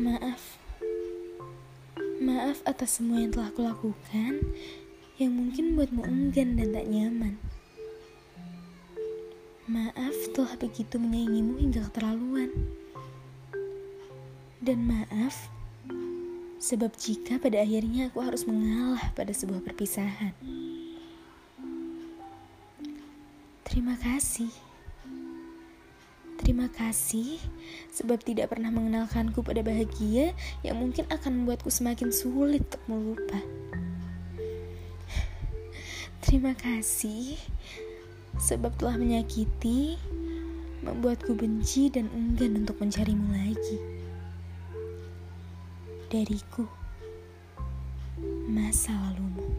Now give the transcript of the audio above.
Maaf. Maaf atas semua yang telah kulakukan yang mungkin buatmu enggan dan tak nyaman. Maaf telah begitu menyayangimu hingga keterlaluan. Dan maaf sebab jika pada akhirnya aku harus mengalah pada sebuah perpisahan. Terima kasih. Terima kasih sebab tidak pernah mengenalkanku pada bahagia yang mungkin akan membuatku semakin sulit untuk melupa. Terima kasih sebab telah menyakiti, membuatku benci dan enggan untuk mencarimu lagi. Dariku, masa lalumu.